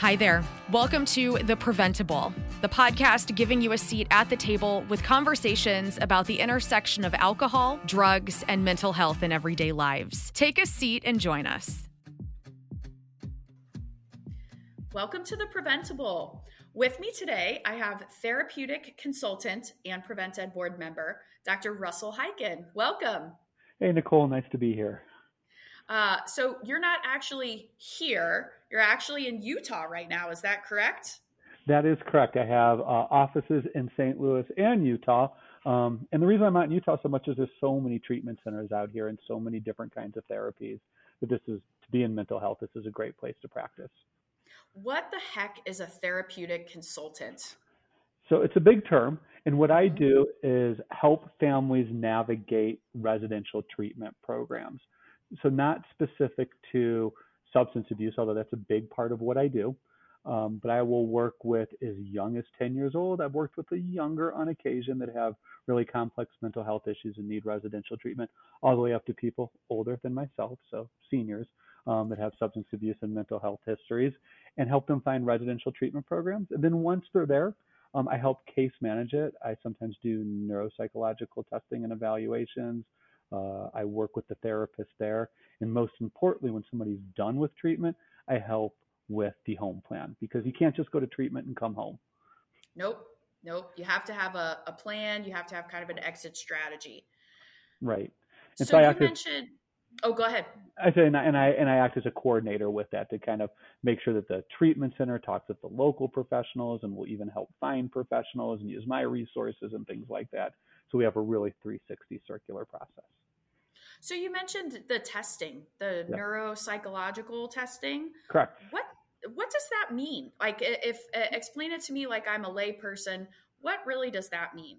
Hi there. Welcome to The Preventable, the podcast giving you a seat at the table with conversations about the intersection of alcohol, drugs, and mental health in everyday lives. Take a seat and join us. Welcome to The Preventable. With me today, I have therapeutic consultant and PreventEd board member, Dr. Russell Hyken. Welcome. Hey, Nicole, nice to be here. Uh, so you're not actually here. You're actually in Utah right now. Is that correct? That is correct. I have uh, offices in St. Louis and Utah. Um, and the reason I'm out in Utah so much is there's so many treatment centers out here and so many different kinds of therapies that this is to be in mental health. This is a great place to practice. What the heck is a therapeutic consultant? So it's a big term. And what I do is help families navigate residential treatment programs so not specific to substance abuse, although that's a big part of what I do. Um, but I will work with as young as 10 years old. I've worked with the younger on occasion that have really complex mental health issues and need residential treatment, all the way up to people older than myself, so seniors um, that have substance abuse and mental health histories, and help them find residential treatment programs. And then once they're there, um, I help case manage it. I sometimes do neuropsychological testing and evaluations. Uh, I work with the therapist there. And most importantly, when somebody's done with treatment, I help with the home plan because you can't just go to treatment and come home. Nope. Nope. You have to have a, a plan. You have to have kind of an exit strategy. Right. And so, so you mentioned, oh, go ahead. I say, and I, and I, and I act as a coordinator with that to kind of make sure that the treatment center talks with the local professionals and will even help find professionals and use my resources and things like that. So we have a really 360 circular process. So you mentioned the testing, the yeah. neuropsychological testing. Correct. What what does that mean? Like, if uh, explain it to me like I'm a layperson. What really does that mean?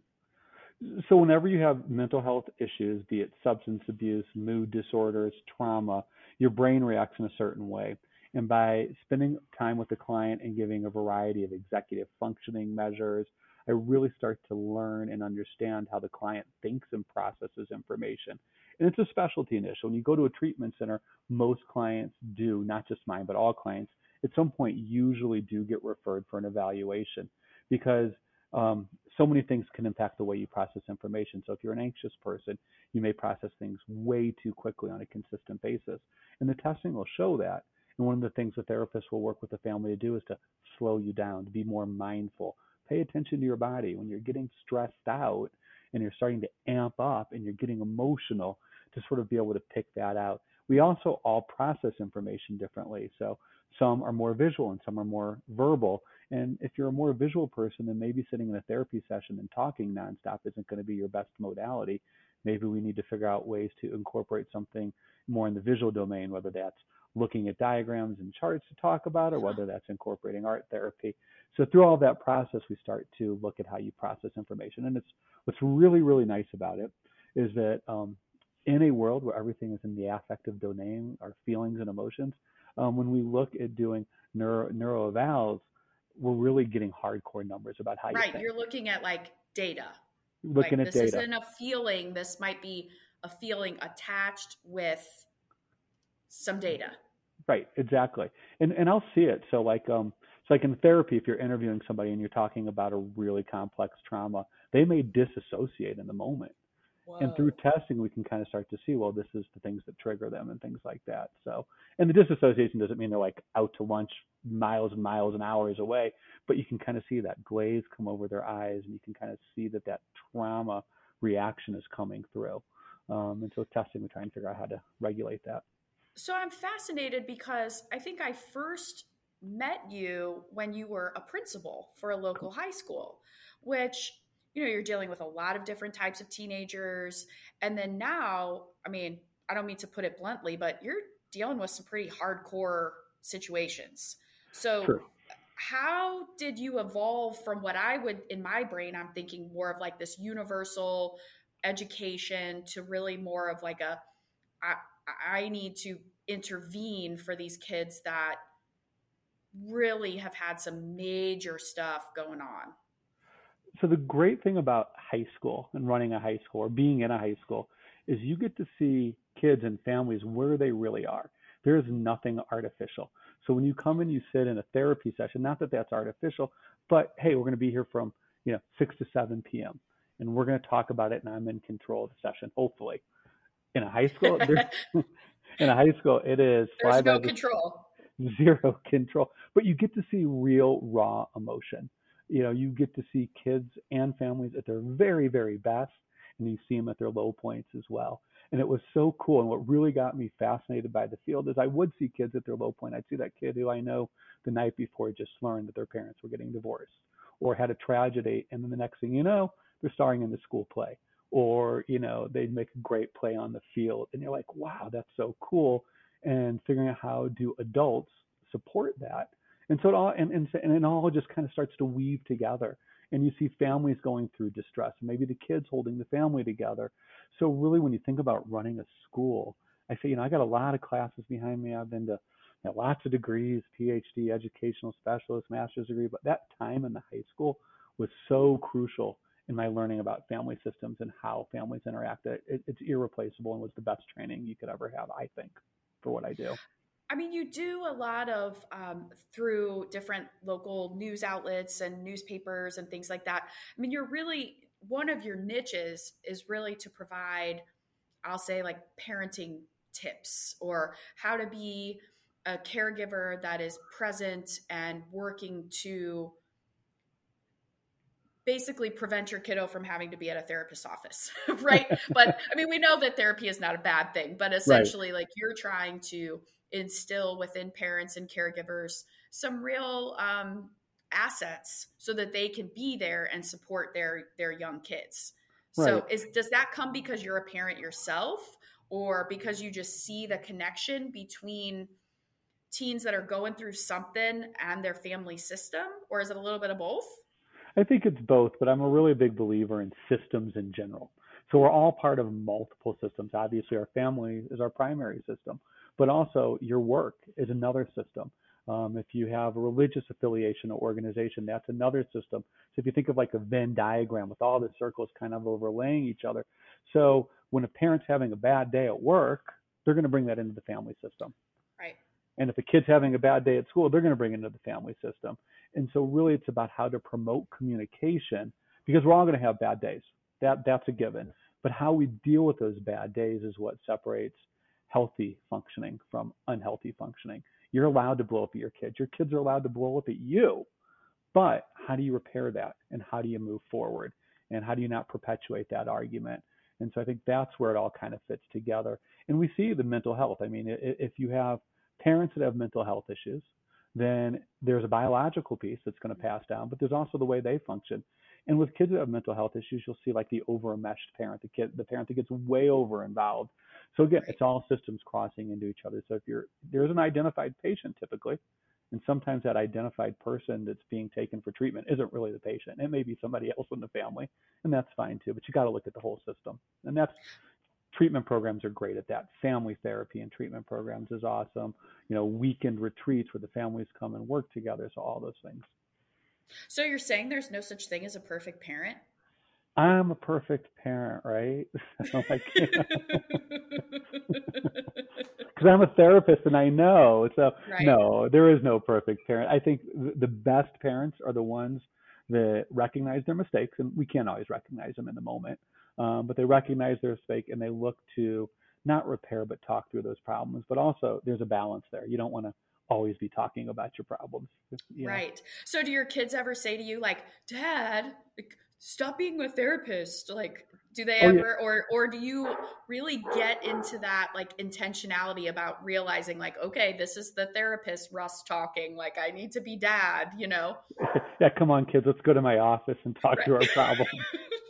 So whenever you have mental health issues, be it substance abuse, mood disorders, trauma, your brain reacts in a certain way. And by spending time with the client and giving a variety of executive functioning measures, I really start to learn and understand how the client thinks and processes information. And it's a specialty initial. When you go to a treatment center, most clients do, not just mine, but all clients, at some point usually do get referred for an evaluation because um, so many things can impact the way you process information. So if you're an anxious person, you may process things way too quickly on a consistent basis. And the testing will show that. And one of the things the therapist will work with the family to do is to slow you down, to be more mindful. Pay attention to your body. When you're getting stressed out and you're starting to amp up and you're getting emotional, to sort of be able to pick that out. We also all process information differently. So some are more visual and some are more verbal. And if you're a more visual person, then maybe sitting in a therapy session and talking nonstop isn't going to be your best modality. Maybe we need to figure out ways to incorporate something more in the visual domain, whether that's looking at diagrams and charts to talk about, or whether that's incorporating art therapy. So through all that process, we start to look at how you process information. And it's what's really, really nice about it is that um, in a world where everything is in the affective domain, our feelings and emotions, um, when we look at doing neuro neuro evals, we're really getting hardcore numbers about how right. you You're looking at like data. Looking like, at this data. isn't a feeling. This might be a feeling attached with some data. Right. Exactly. And and I'll see it. So like um like in therapy, if you're interviewing somebody and you're talking about a really complex trauma, they may disassociate in the moment and through testing, we can kind of start to see, well, this is the things that trigger them and things like that. So, and the disassociation doesn't mean they're like out to lunch miles and miles and hours away, but you can kind of see that glaze come over their eyes and you can kind of see that that trauma reaction is coming through. Um, and so testing, we try and figure out how to regulate that. So I'm fascinated because I think I first met you when you were a principal for a local high school, which you know you're dealing with a lot of different types of teenagers. And then now i mean i don't mean to put it bluntly but you're dealing with some pretty hardcore situations. So how did you evolve from what i would in my brain i'm thinking more of like this universal education to really more of like a I, I need to intervene for these kids that really have had some major stuff going on so the great thing about high school and running a high school or being in a high school is you get to see kids and families where they really are. There is nothing artificial. So when you come and you sit in a therapy session, not that that's artificial, but hey, we're going to be here from you know 6 to 7 p.m. and we're going to talk about it, and I'm in control of the session, hopefully. In a high school, in a high school, it is there's no control, zero control, but you get to see real raw emotion. You know, you get to see kids and families at their very, very best, and you see them at their low points as well. And it was so cool. And what really got me fascinated by the field is I would see kids at their low point. I'd see that kid who I know the night before just learned that their parents were getting divorced or had a tragedy. And then the next thing you know, they're starring in the school play or, you know, they'd make a great play on the field. And you're like, wow, that's so cool. And figuring out how do adults support that. And so it all, and, and, and it all just kind of starts to weave together and you see families going through distress, and maybe the kids holding the family together. So really, when you think about running a school, I say, you know, I got a lot of classes behind me. I've been to you know, lots of degrees, PhD, educational specialist, master's degree, but that time in the high school was so crucial in my learning about family systems and how families interact. It, it's irreplaceable and was the best training you could ever have, I think, for what I do. I mean, you do a lot of um, through different local news outlets and newspapers and things like that. I mean, you're really one of your niches is really to provide, I'll say, like parenting tips or how to be a caregiver that is present and working to basically prevent your kiddo from having to be at a therapist's office, right? but I mean, we know that therapy is not a bad thing, but essentially, right. like you're trying to instill within parents and caregivers some real um, assets so that they can be there and support their their young kids. Right. So is does that come because you're a parent yourself or because you just see the connection between teens that are going through something and their family system or is it a little bit of both? I think it's both, but I'm a really big believer in systems in general. So we're all part of multiple systems. Obviously, our family is our primary system, but also your work is another system. Um, if you have a religious affiliation or organization, that's another system. So if you think of like a Venn diagram with all the circles kind of overlaying each other. So when a parent's having a bad day at work, they're going to bring that into the family system. Right. And if a kid's having a bad day at school, they're going to bring it into the family system. And so really it's about how to promote communication because we're all going to have bad days. That that's a given. But how we deal with those bad days is what separates healthy functioning from unhealthy functioning. You're allowed to blow up at your kids. Your kids are allowed to blow up at you. But how do you repair that? And how do you move forward? And how do you not perpetuate that argument? And so I think that's where it all kind of fits together. And we see the mental health. I mean, if you have parents that have mental health issues, then there's a biological piece that's going to mm-hmm. pass down, but there's also the way they function. And with kids that have mental health issues, you'll see like the over enmeshed parent, the kid, the parent that gets way over involved. So again, it's all systems crossing into each other. So if you're there's an identified patient typically, and sometimes that identified person that's being taken for treatment isn't really the patient. It may be somebody else in the family, and that's fine too. But you got to look at the whole system, and that's treatment programs are great at that. Family therapy and treatment programs is awesome. You know, weekend retreats where the families come and work together. So all those things. So you're saying there's no such thing as a perfect parent? I'm a perfect parent, right? because I'm a therapist and I know. So right. no, there is no perfect parent. I think the best parents are the ones that recognize their mistakes, and we can't always recognize them in the moment, um, but they recognize their mistake and they look to not repair but talk through those problems. But also, there's a balance there. You don't want to always be talking about your problems. You know? Right. So, do your kids ever say to you, like, "Dad, stop being a therapist like do they oh, ever yeah. or or do you really get into that like intentionality about realizing like okay this is the therapist russ talking like i need to be dad you know yeah come on kids let's go to my office and talk right. through our problem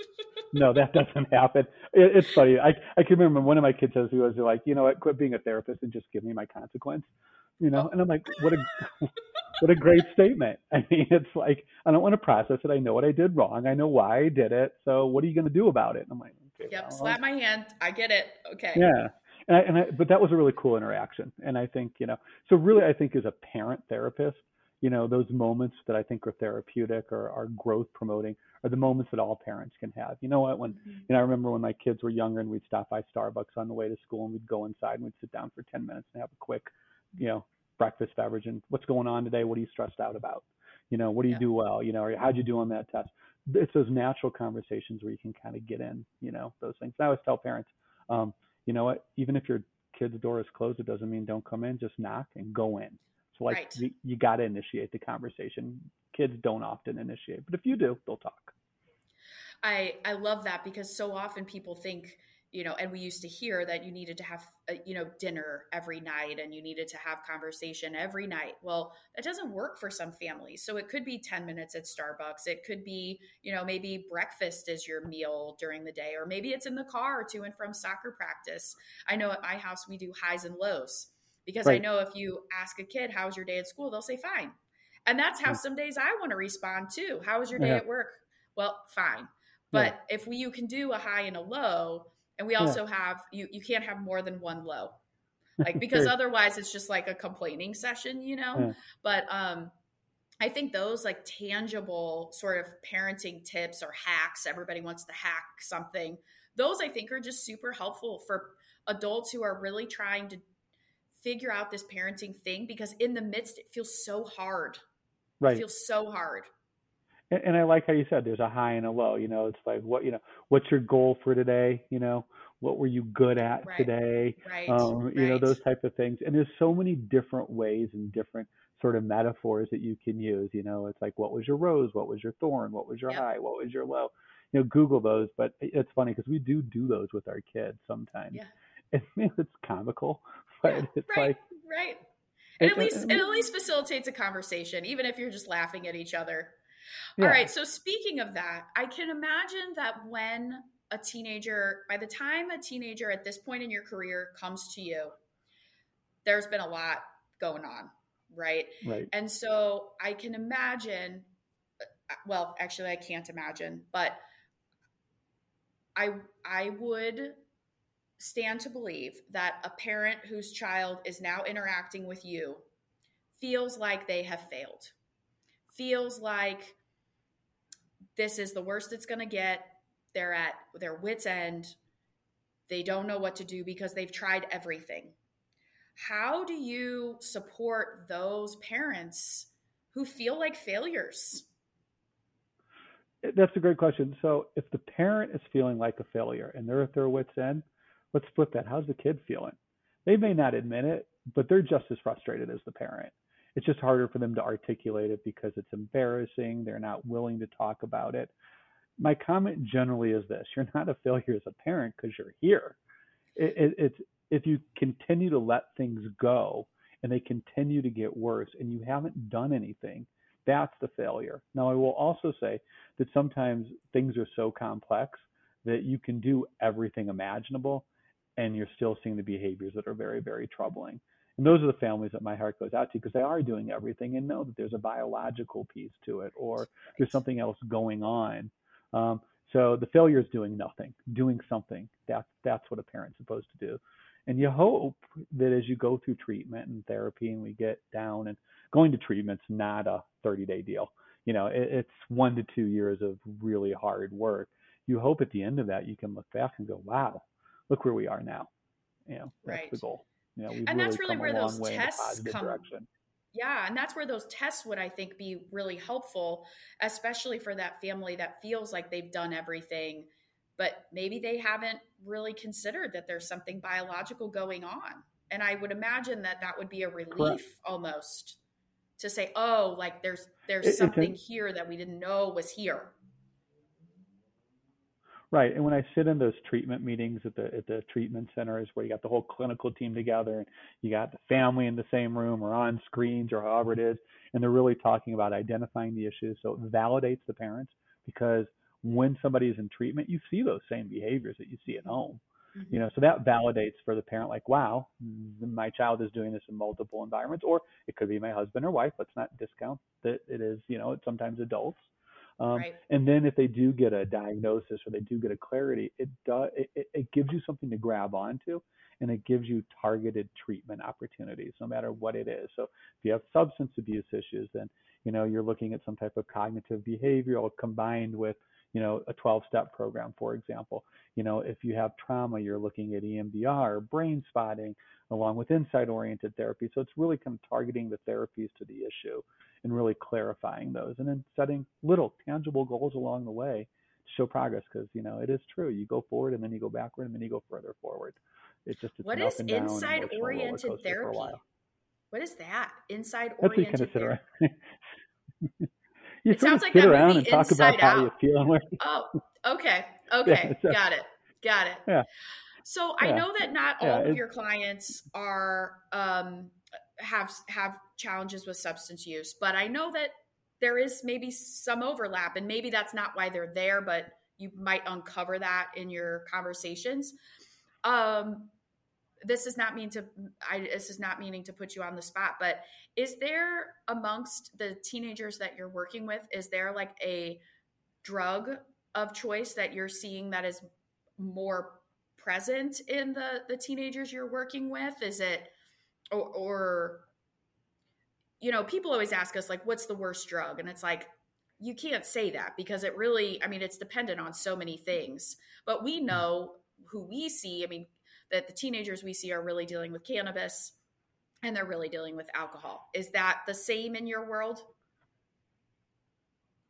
no that doesn't happen. It, it's funny. I i can remember one of my kids says he was like you know what? Quit being a therapist and just give me my consequence you know? And i'm like what a what a great statement. I mean it's like i don't want to process it. I know what i did wrong. I know why i did it. So what are you going to do about it? And i'm like okay yep well, slap my hand. I get it. Okay. Yeah. And, I, and I, but that was a really cool interaction. And i think you know so really i think as a parent therapist you know those moments that i think are therapeutic or are growth promoting are the moments that all parents can have. You know what? When mm-hmm. you know i remember when my kids were younger and we'd stop by starbucks on the way to school and we'd go inside and we'd sit down for 10 minutes and have a quick you know breakfast beverage and what's going on today? What are you stressed out about? You know what do you yeah. do well? You know or how'd you do on that test? It's those natural conversations where you can kind of get in you know those things. I always tell parents um, you know what? Even if your kid's door is closed it doesn't mean don't come in just knock and go in like right. you, you got to initiate the conversation. Kids don't often initiate but if you do they'll talk. I i love that because so often people think you know and we used to hear that you needed to have a, you know dinner every night and you needed to have conversation every night. Well that doesn't work for some families. So it could be 10 minutes at starbucks. It could be you know maybe breakfast is your meal during the day or maybe it's in the car to and from soccer practice. I know at my house we do highs and lows because right. i know if you ask a kid how's your day at school they'll say fine and that's how some days i want to respond too how was your day yeah. at work well fine but yeah. if we, you can do a high and a low and we also yeah. have you you can't have more than one low. Like because otherwise it's just like a complaining session, you know? But um I think those like tangible sort of parenting tips or hacks, everybody wants to hack something. Those I think are just super helpful for adults who are really trying to figure out this parenting thing because in the midst it feels so hard. Right. It feels so hard and, and I like how you said there's a high and a low. You know, it's like what you know, what's your goal for today? You know, what were you good at right. today? Right. Um, right. You know, those type of things. And there's so many different ways and different sort of metaphors that you can use. You know, it's like what was your rose? What was your thorn? What was your yep. high? What was your low? You know, Google those. But it's funny because we do do those with our kids sometimes. Yeah. And it's comical, but it's right, like right. And at least it at least facilitates a conversation, even if you're just laughing at each other. Yeah. All right. So speaking of that, I can imagine that when a teenager, by the time a teenager at this point in your career comes to you, there's been a lot going on, right? Right. And so I can imagine, uh, well, actually, I can't imagine, but I I would stand to believe that a parent whose child is now interacting with you feels like they have failed, feels like this is the worst it's going to get. They're at their wits' end. They don't know what to do because they've tried everything. How do you support those parents who feel like failures? That's a great question. So, if the parent is feeling like a failure and they're at their wits' end, let's flip that. How's the kid feeling? They may not admit it, but they're just as frustrated as the parent it's just harder for them to articulate it because it's embarrassing. They're not willing to talk about it. My comment generally is this you're not a failure as a parent because you're here. It, it, it's if you continue to let things go and they continue to get worse and you haven't done anything, that's the failure. Now, I will also say that sometimes things are so complex that you can do everything imaginable and you're still seeing the behaviors that are very, very troubling. And those are the families that my heart goes out to because they are doing everything and know that there's a biological piece to it or there's something else going on. Um, so the failure is doing nothing, doing something. That's that's what a parent's supposed to do. And you hope that as you go through treatment and therapy and we get down and going to treatment's not a 30 day deal. You know, it, it's one to two years of really hard work. You hope at the end of that you can look back and go, wow, look where we are now. You know, that's right. the goal. You know, and really that's really where those tests come. Direction. Yeah, and that's where those tests would I think be really helpful, especially for that family that feels like they've done everything, but maybe they haven't really considered that there's something biological going on. And I would imagine that that would be a relief Correct. almost to say, "Oh, like there's there's it, something here that we didn't know was here." Right. And when I sit in those treatment meetings at the at the treatment centers where you got the whole clinical team together and you got the family in the same room or on screens or however it is, and they're really talking about identifying the issues. So it validates the parents because when somebody is in treatment, you see those same behaviors that you see at home. Mm-hmm. You know, so that validates for the parent, like, wow, my child is doing this in multiple environments, or it could be my husband or wife. Let's not discount that it is, you know, it's sometimes adults um, right. And then if they do get a diagnosis or they do get a clarity, it does it, it gives you something to grab onto, and it gives you targeted treatment opportunities, no matter what it is. So if you have substance abuse issues, then you know you're looking at some type of cognitive behavioral combined with you know, a 12 step program, for example. You know, if you have trauma, you're looking at EMDR, brain spotting, along with insight oriented therapy. So it's really kind of targeting the therapies to the issue and really clarifying those and then setting little tangible goals along the way to show progress because, you know, it is true. You go forward and then you go backward and then you go further forward. It's just it's what is insight oriented therapy? What is that? Insight oriented therapy. you it sounds like sit around and talk about out. how you feel. Where... Oh, okay, okay, yeah, got it, got it. Yeah. So I know that not all yeah, of your clients are um, have have challenges with substance use, but I know that there is maybe some overlap, and maybe that's not why they're there, but you might uncover that in your conversations. Um, this is not mean to I, this is not meaning to put you on the spot but is there amongst the teenagers that you're working with is there like a drug of choice that you're seeing that is more present in the the teenagers you're working with is it or, or you know people always ask us like what's the worst drug and it's like you can't say that because it really i mean it's dependent on so many things but we know who we see i mean that the teenagers we see are really dealing with cannabis and they're really dealing with alcohol. Is that the same in your world?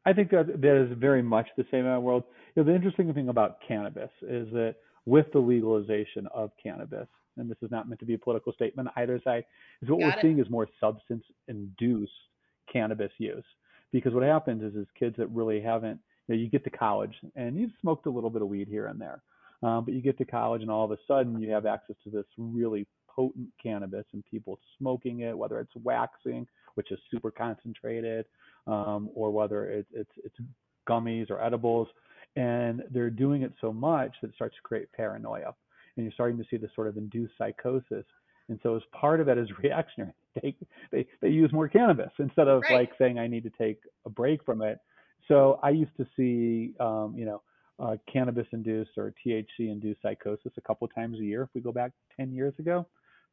I think that that is very much the same in our world. You know, the interesting thing about cannabis is that with the legalization of cannabis, and this is not meant to be a political statement either side, is what Got we're it. seeing is more substance induced cannabis use. Because what happens is, is kids that really haven't, you know, you get to college and you've smoked a little bit of weed here and there. Um, but you get to college and all of a sudden you have access to this really potent cannabis and people smoking it, whether it's waxing, which is super concentrated, um, or whether it, it's it's gummies or edibles, and they're doing it so much that it starts to create paranoia, and you're starting to see this sort of induced psychosis. And so as part of that is reactionary. They they they use more cannabis instead of right. like saying I need to take a break from it. So I used to see, um, you know, uh, cannabis induced or THC induced psychosis a couple times a year. If we go back 10 years ago,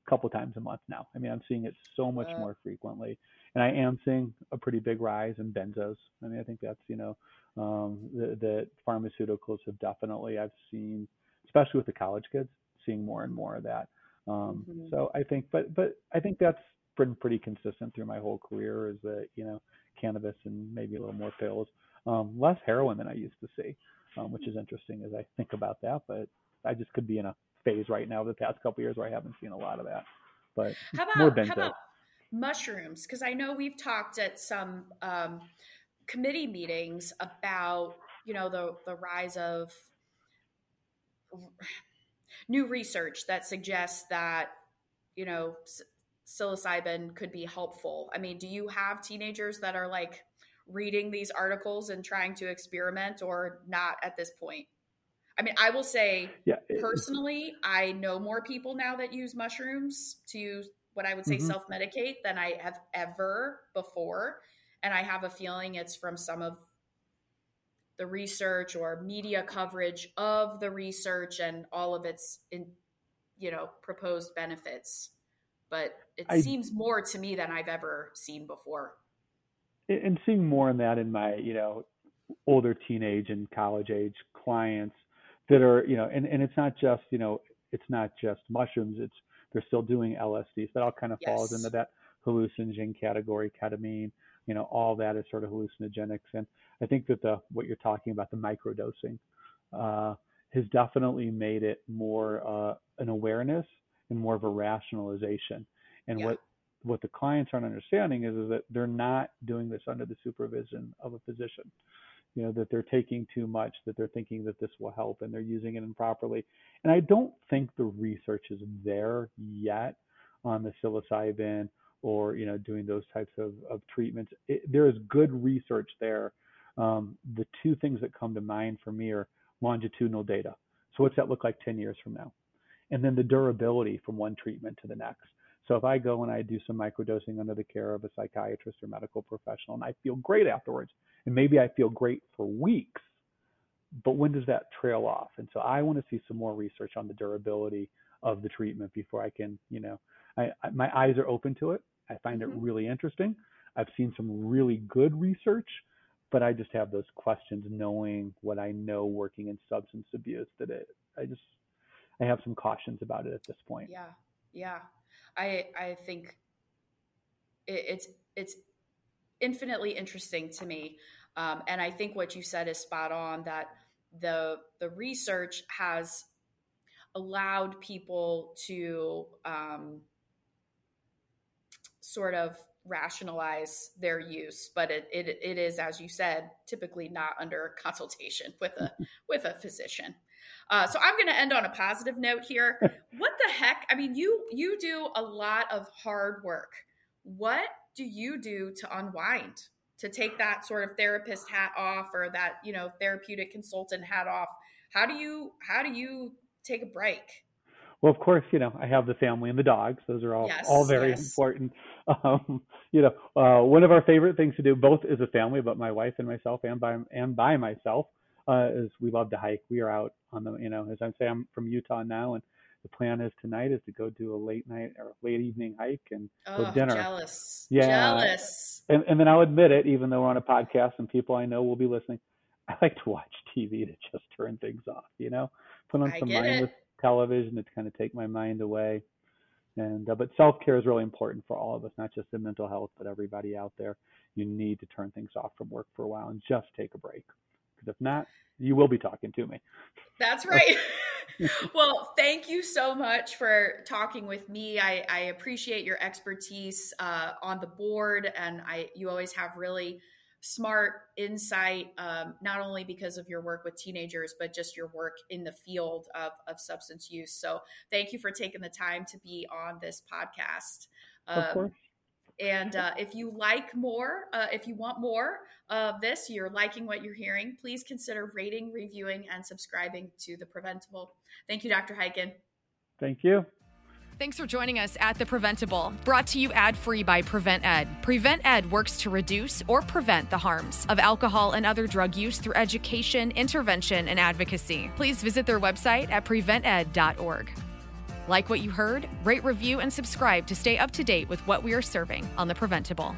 a couple times a month now. I mean, I'm seeing it so much more frequently. And I am seeing a pretty big rise in benzos. I mean, I think that's, you know, um, that pharmaceuticals have definitely, I've seen, especially with the college kids, seeing more and more of that. Um, mm-hmm. So I think, but, but I think that's been pretty consistent through my whole career is that, you know, cannabis and maybe a little more pills, um, less heroin than I used to see um, which is interesting as I think about that. But I just could be in a phase right now the past couple years where I haven't seen a lot of that. But how about, more. How about mushrooms? Because I know we've talked at some um, committee meetings about you know the the rise of new research that suggests that you know psilocybin could be helpful. I mean, do you have teenagers that are like reading these articles and trying to experiment or not at this point? I mean, I will say yeah, personally, I know more people now that use mushrooms to what I would say mm-hmm. self medicate than I have ever before. And I have a feeling it's from some of the research or media coverage of the research and all of its in, you know, proposed benefits. But it I, seems more to me than I've ever seen before and seeing more in that in my you know older teenage and college age clients that are you know and, and it's not just you know it's not just mushrooms it's they're still doing lsds that all kind of yes. falls into that hallucinogen category ketamine you know all that is sort of hallucinogenics and i think that the what you're talking about the microdosing uh, has definitely made it more uh, an awareness and more of a rationalization and yeah. what what the clients aren't understanding is, is that they're not doing this under the supervision of a physician. You know, that they're taking too much, that they're thinking that this will help and they're using it improperly. And I don't think the research is there yet on the psilocybin or, you know, doing those types of, of treatments. It, there is good research there. Um, the two things that come to mind for me are longitudinal data. So what's that look like 10 years from now? And then the durability from one treatment to the next. So if I go and I do some microdosing under the care of a psychiatrist or medical professional and I feel great afterwards, and maybe I feel great for weeks, but when does that trail off? And so I want to see some more research on the durability of the treatment before I can, you know, I, I my eyes are open to it. I find mm-hmm. it really interesting. I've seen some really good research, but I just have those questions knowing what I know working in substance abuse that it I just I have some cautions about it at this point. Yeah. Yeah. I I think it, it's it's infinitely interesting to me. Um, and I think what you said is spot on that the the research has allowed people to um, sort of rationalize their use but it, it, it is as you said typically not under consultation with a with a physician. Uh, so i'm going to end on a positive note here. What the heck? I mean you you do a lot of hard work. What do you do to unwind to take that sort of therapist hat off or that you know therapeutic consultant hat off? How do you how do you take a break well of course you know i have the family and the dogs those are all yes, all very yes. important um, you know uh, one of our favorite things to do both as a family but my wife and myself and by and by myself uh, is we love to hike we are out on the you know as i say i'm from utah now and the plan is tonight is to go do a late night or late evening hike and oh, go dinner. Jealous. Yeah. Jealous. And, and then I'll admit it, even though we're on a podcast and people I know will be listening, I like to watch TV to just turn things off, you know, put on I some mindless it. Television to kind of take my mind away. And uh, but self care is really important for all of us, not just in mental health, but everybody out there. You need to turn things off from work for a while and just take a break, because if not, you will be talking to me. That's right. well, thank you so much for talking with me. I, I appreciate your expertise uh, on the board, and I you always have really smart insight, um, not only because of your work with teenagers, but just your work in the field of, of substance use. So, thank you for taking the time to be on this podcast. Um, of course. And uh, if you like more, uh, if you want more of this, you're liking what you're hearing, please consider rating, reviewing, and subscribing to The Preventable. Thank you, Dr. Hyken. Thank you. Thanks for joining us at The Preventable, brought to you ad free by PreventEd. Prevent Ed works to reduce or prevent the harms of alcohol and other drug use through education, intervention, and advocacy. Please visit their website at prevented.org. Like what you heard? Rate, review, and subscribe to stay up to date with what we are serving on The Preventable.